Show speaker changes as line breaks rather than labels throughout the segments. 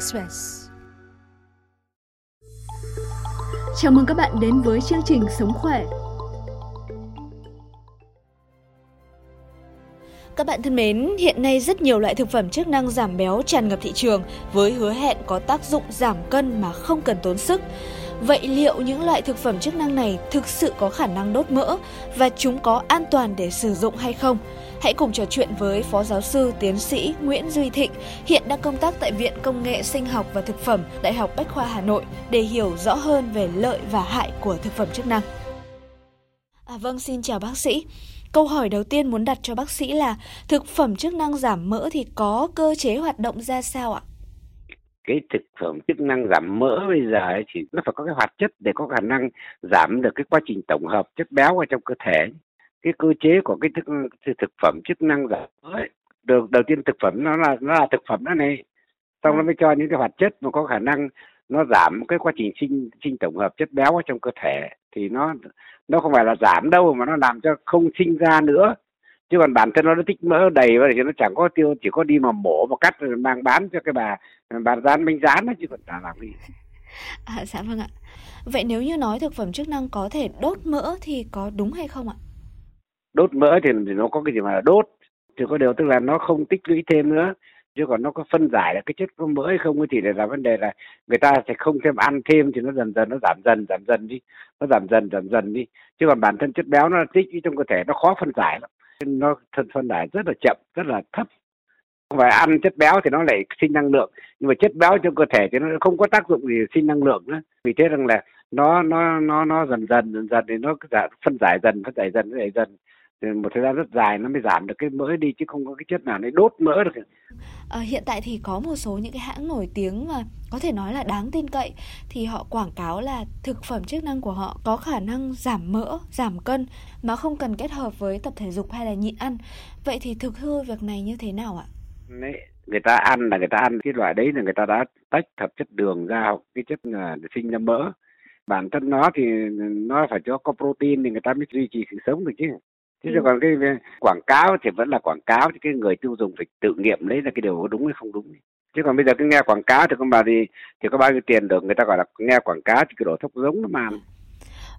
Express.
Chào mừng các bạn đến với chương trình Sống khỏe.
Các bạn thân mến, hiện nay rất nhiều loại thực phẩm chức năng giảm béo tràn ngập thị trường với hứa hẹn có tác dụng giảm cân mà không cần tốn sức. Vậy liệu những loại thực phẩm chức năng này thực sự có khả năng đốt mỡ và chúng có an toàn để sử dụng hay không? Hãy cùng trò chuyện với Phó Giáo sư Tiến sĩ Nguyễn Duy Thịnh, hiện đang công tác tại Viện Công nghệ Sinh học và Thực phẩm, Đại học Bách khoa Hà Nội để hiểu rõ hơn về lợi và hại của thực phẩm chức năng. À, vâng, xin chào bác sĩ. Câu hỏi đầu tiên muốn đặt cho bác sĩ là thực phẩm chức năng giảm mỡ thì có cơ chế hoạt động ra sao ạ?
Cái thực phẩm chức năng giảm mỡ bây giờ ấy thì nó phải có cái hoạt chất để có khả năng giảm được cái quá trình tổng hợp chất béo ở trong cơ thể. Cái cơ chế của cái thực, thực phẩm chức năng giảm mỡ ấy. đầu, đầu tiên thực phẩm nó là nó là thực phẩm đó này. Xong nó mới cho những cái hoạt chất mà có khả năng nó giảm cái quá trình sinh sinh tổng hợp chất béo ở trong cơ thể. Thì nó nó không phải là giảm đâu mà nó làm cho không sinh ra nữa chứ còn bản thân nó nó tích mỡ đầy vậy thì nó chẳng có tiêu chỉ có đi mà mổ mà cắt rồi mang bán cho cái bà bà rán bánh rán đó chứ còn chả làm gì.
À, dạ vâng ạ. Vậy nếu như nói thực phẩm chức năng có thể đốt mỡ thì có đúng hay không ạ?
đốt mỡ thì, thì nó có cái gì mà đốt thì có điều tức là nó không tích lũy thêm nữa. Chứ còn nó có phân giải là cái chất có mỡ hay không thì là vấn đề là người ta sẽ không thêm ăn thêm thì nó dần dần nó giảm dần giảm dần đi. Nó giảm dần giảm dần đi. Chứ còn bản thân chất béo nó tích trong cơ thể nó khó phân giải lắm nó thân, phân giải rất là chậm, rất là thấp. Không phải ăn chất béo thì nó lại sinh năng lượng. Nhưng mà chất béo trong cơ thể thì nó không có tác dụng gì sinh năng lượng nữa. Vì thế rằng là nó nó nó nó dần dần dần dần thì nó phân giải dần, phân giải dần, phân giải dần một thời gian rất dài nó mới giảm được cái mỡ đi chứ không có cái chất nào để đốt mỡ được
Ờ, hiện tại thì có một số những cái hãng nổi tiếng mà có thể nói là đáng tin cậy thì họ quảng cáo là thực phẩm chức năng của họ có khả năng giảm mỡ, giảm cân mà không cần kết hợp với tập thể dục hay là nhịn ăn. Vậy thì thực hư việc này như thế nào ạ?
đấy người ta ăn là người ta ăn cái loại đấy là người ta đã tách hợp chất đường ra hoặc cái chất để sinh ra mỡ bản thân nó thì nó phải cho có protein thì người ta mới duy trì sự sống được chứ chứ
Ừ.
còn cái quảng cáo thì vẫn là quảng cáo chứ cái người tiêu dùng phải tự nghiệm lấy là cái điều có đúng hay không đúng chứ còn bây giờ cứ nghe quảng cáo thì con bà thì thì có bao nhiêu tiền được người ta gọi là nghe quảng cáo thì cái đổ thuốc giống nó mà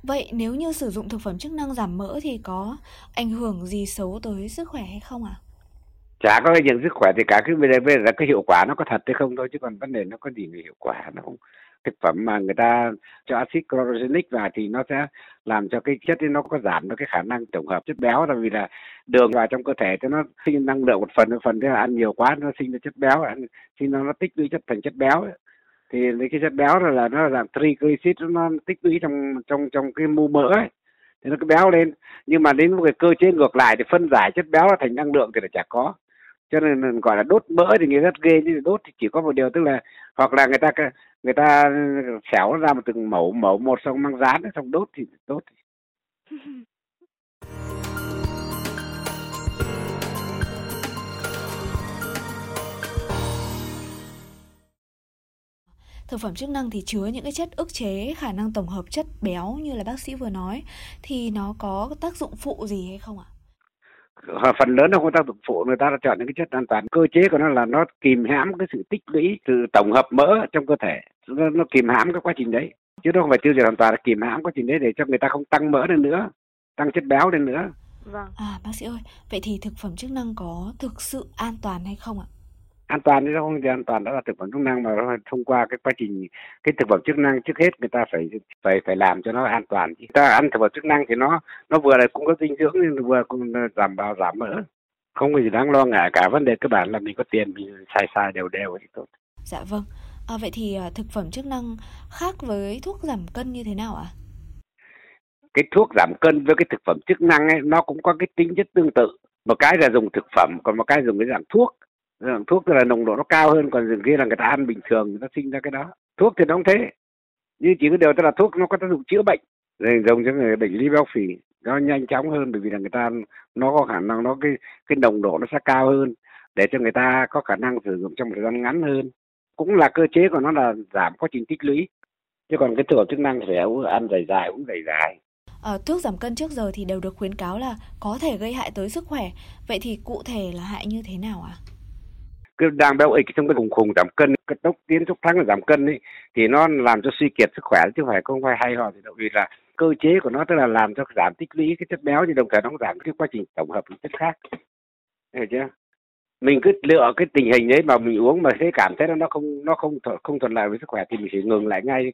Vậy nếu như sử dụng thực phẩm chức năng giảm mỡ thì có ảnh hưởng gì xấu tới sức khỏe hay không ạ?
chả có cái gì sức khỏe thì cả cái bây giờ, bây giờ là cái hiệu quả nó có thật hay không thôi chứ còn vấn đề nó có gì về hiệu quả nó không thực phẩm mà người ta cho axit chlorogenic vào thì nó sẽ làm cho cái chất ấy nó có giảm được cái khả năng tổng hợp chất béo. Tại vì là đường vào trong cơ thể cho nó sinh năng lượng một phần một phần thế là ăn nhiều quá nó sinh ra chất béo, ăn, sinh ra nó tích lũy chất thành chất béo ấy. thì lấy cái chất béo là nó làm triglycerid nó tích lũy trong trong trong cái mô mỡ ấy. Thì nó cứ béo lên. Nhưng mà đến một cái cơ chế ngược lại thì phân giải chất béo thành năng lượng thì là chả có cho nên gọi là đốt mỡ thì nghe rất ghê, nhưng đốt thì chỉ có một điều tức là hoặc là người ta người ta xẻo ra một từng mẫu mẫu một xong mang rán xong đốt thì đốt
Thực phẩm chức năng thì chứa những cái chất ức chế khả năng tổng hợp chất béo như là bác sĩ vừa nói thì nó có tác dụng phụ gì hay không ạ?
Phần lớn nó không tác dụng phụ người ta đã chọn những cái chất an toàn cơ chế của nó là nó kìm hãm cái sự tích lũy sự tổng hợp mỡ trong cơ thể nó, nó kìm hãm cái quá trình đấy chứ nó không phải tiêu diệt hoàn toàn là kìm hãm quá trình đấy để cho người ta không tăng mỡ lên nữa tăng chất béo lên nữa
Vâng.
À bác sĩ ơi, vậy thì thực phẩm chức năng có thực sự an toàn hay không ạ?
An toàn thì nó không an toàn đó là thực phẩm chức năng mà thông qua cái quá trình cái thực phẩm chức năng trước hết người ta phải phải phải làm cho nó an toàn. Người ta ăn thực phẩm chức năng thì nó nó vừa là cung cấp dinh dưỡng nhưng vừa cũng giảm bào giảm mỡ không có gì đáng lo ngại cả vấn đề cơ bản là mình có tiền mình xài xài đều đều thì tốt.
Dạ vâng. À, vậy thì à, thực phẩm chức năng khác với thuốc giảm cân như thế nào ạ?
cái thuốc giảm cân với cái thực phẩm chức năng ấy nó cũng có cái tính chất tương tự. Một cái là dùng thực phẩm còn một cái dùng cái dạng thuốc Ờ, thuốc tức là nồng độ nó cao hơn còn rừng kia là người ta ăn bình thường người ta sinh ra cái đó. Thuốc thì nó cũng thế nhưng chỉ có điều tức là thuốc nó có tác dụng chữa bệnh. Rồi dùng cho người bệnh lý béo phì nó nhanh chóng hơn bởi vì là người ta nó có khả năng nó cái cái nồng độ nó sẽ cao hơn để cho người ta có khả năng sử dụng trong một thời gian ngắn hơn. Cũng là cơ chế của nó là giảm quá trình tích lũy. Chứ còn cái thực phẩm chức năng thì phải uống- ăn dài dài uống dài dài.
À, thuốc giảm cân trước giờ thì đều được khuyến cáo là có thể gây hại tới sức khỏe. Vậy thì cụ thể là hại như thế nào ạ?
Cứ đang béo ịch trong cái khùng khùng giảm cân, cái tốc tiến tốc thắng là giảm cân ấy, thì nó làm cho suy kiệt sức khỏe chứ không phải không phải hay ho thì vì là cơ chế của nó tức là làm cho giảm tích lũy cái chất béo thì đồng thời nó cũng giảm cái quá trình tổng hợp chất khác. Hiểu chưa? Mình cứ lựa cái tình hình đấy mà mình uống mà thấy cảm thấy nó không nó không thuận không thuận lợi với sức khỏe thì mình chỉ ngừng lại ngay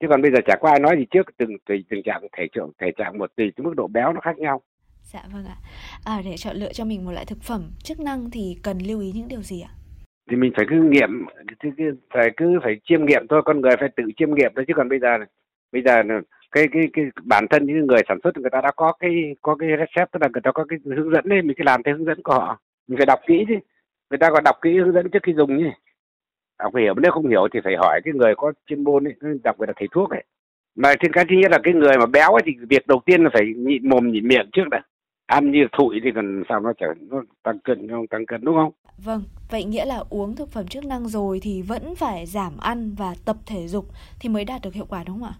chứ còn bây giờ chả có ai nói gì trước, từng tùy tình trạng thể trạng thể trạng một tùy mức độ béo nó khác nhau
dạ vâng ạ. À, để chọn lựa cho mình một loại thực phẩm chức năng thì cần lưu ý những điều gì ạ?
Thì mình phải cứ nghiệm phải cứ phải chiêm nghiệm thôi con người phải tự chiêm nghiệm thôi chứ còn bây giờ bây giờ cái cái cái bản thân những người sản xuất người ta đã có cái có cái recept tức là người ta có cái hướng dẫn đấy mình cứ làm theo hướng dẫn của họ. Mình phải đọc kỹ chứ. Người ta còn đọc kỹ hướng dẫn trước khi dùng nhỉ đọc hiểu nếu không hiểu thì phải hỏi cái người có chuyên môn ấy đọc người là thầy thuốc ấy. Mà trên cái thứ nhất là cái người mà béo ấy thì việc đầu tiên là phải nhịn mồm nhịn miệng trước đã ăn như thụi thì còn sao nó trở nó tăng cân không tăng cân đúng không?
Vâng vậy nghĩa là uống thực phẩm chức năng rồi thì vẫn phải giảm ăn và tập thể dục thì mới đạt được hiệu quả đúng không ạ?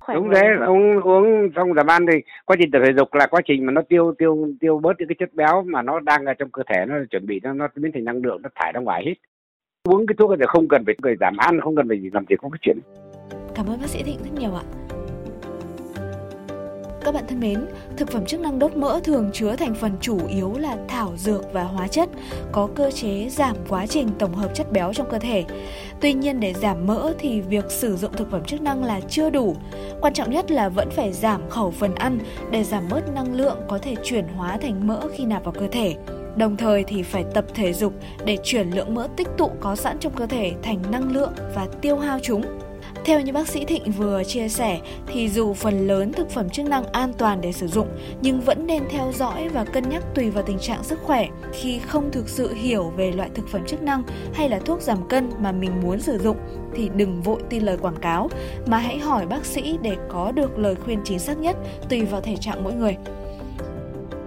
Khỏe đúng thế ông uống xong giảm ăn thì quá trình tập thể dục là quá trình mà nó tiêu tiêu tiêu bớt những cái chất béo mà nó đang ở trong cơ thể nó chuẩn bị nó nó biến thành năng lượng nó thải ra ngoài hết. Uống cái thuốc thì không cần phải người giảm ăn không cần phải gì làm gì có cái chuyện.
Cảm ơn bác sĩ thịnh rất nhiều ạ các bạn thân mến, thực phẩm chức năng đốt mỡ thường chứa thành phần chủ yếu là thảo dược và hóa chất, có cơ chế giảm quá trình tổng hợp chất béo trong cơ thể. Tuy nhiên để giảm mỡ thì việc sử dụng thực phẩm chức năng là chưa đủ. Quan trọng nhất là vẫn phải giảm khẩu phần ăn để giảm bớt năng lượng có thể chuyển hóa thành mỡ khi nạp vào cơ thể. Đồng thời thì phải tập thể dục để chuyển lượng mỡ tích tụ có sẵn trong cơ thể thành năng lượng và tiêu hao chúng. Theo như bác sĩ Thịnh vừa chia sẻ, thì dù phần lớn thực phẩm chức năng an toàn để sử dụng, nhưng vẫn nên theo dõi và cân nhắc tùy vào tình trạng sức khỏe khi không thực sự hiểu về loại thực phẩm chức năng hay là thuốc giảm cân mà mình muốn sử dụng, thì đừng vội tin lời quảng cáo, mà hãy hỏi bác sĩ để có được lời khuyên chính xác nhất tùy vào thể trạng mỗi người.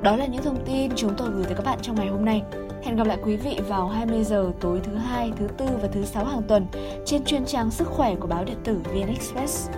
Đó là những thông tin chúng tôi gửi tới các bạn trong ngày hôm nay. Hẹn gặp lại quý vị vào 20 giờ tối thứ hai, thứ tư và thứ sáu hàng tuần trên chuyên trang sức khỏe của báo điện tử VnExpress.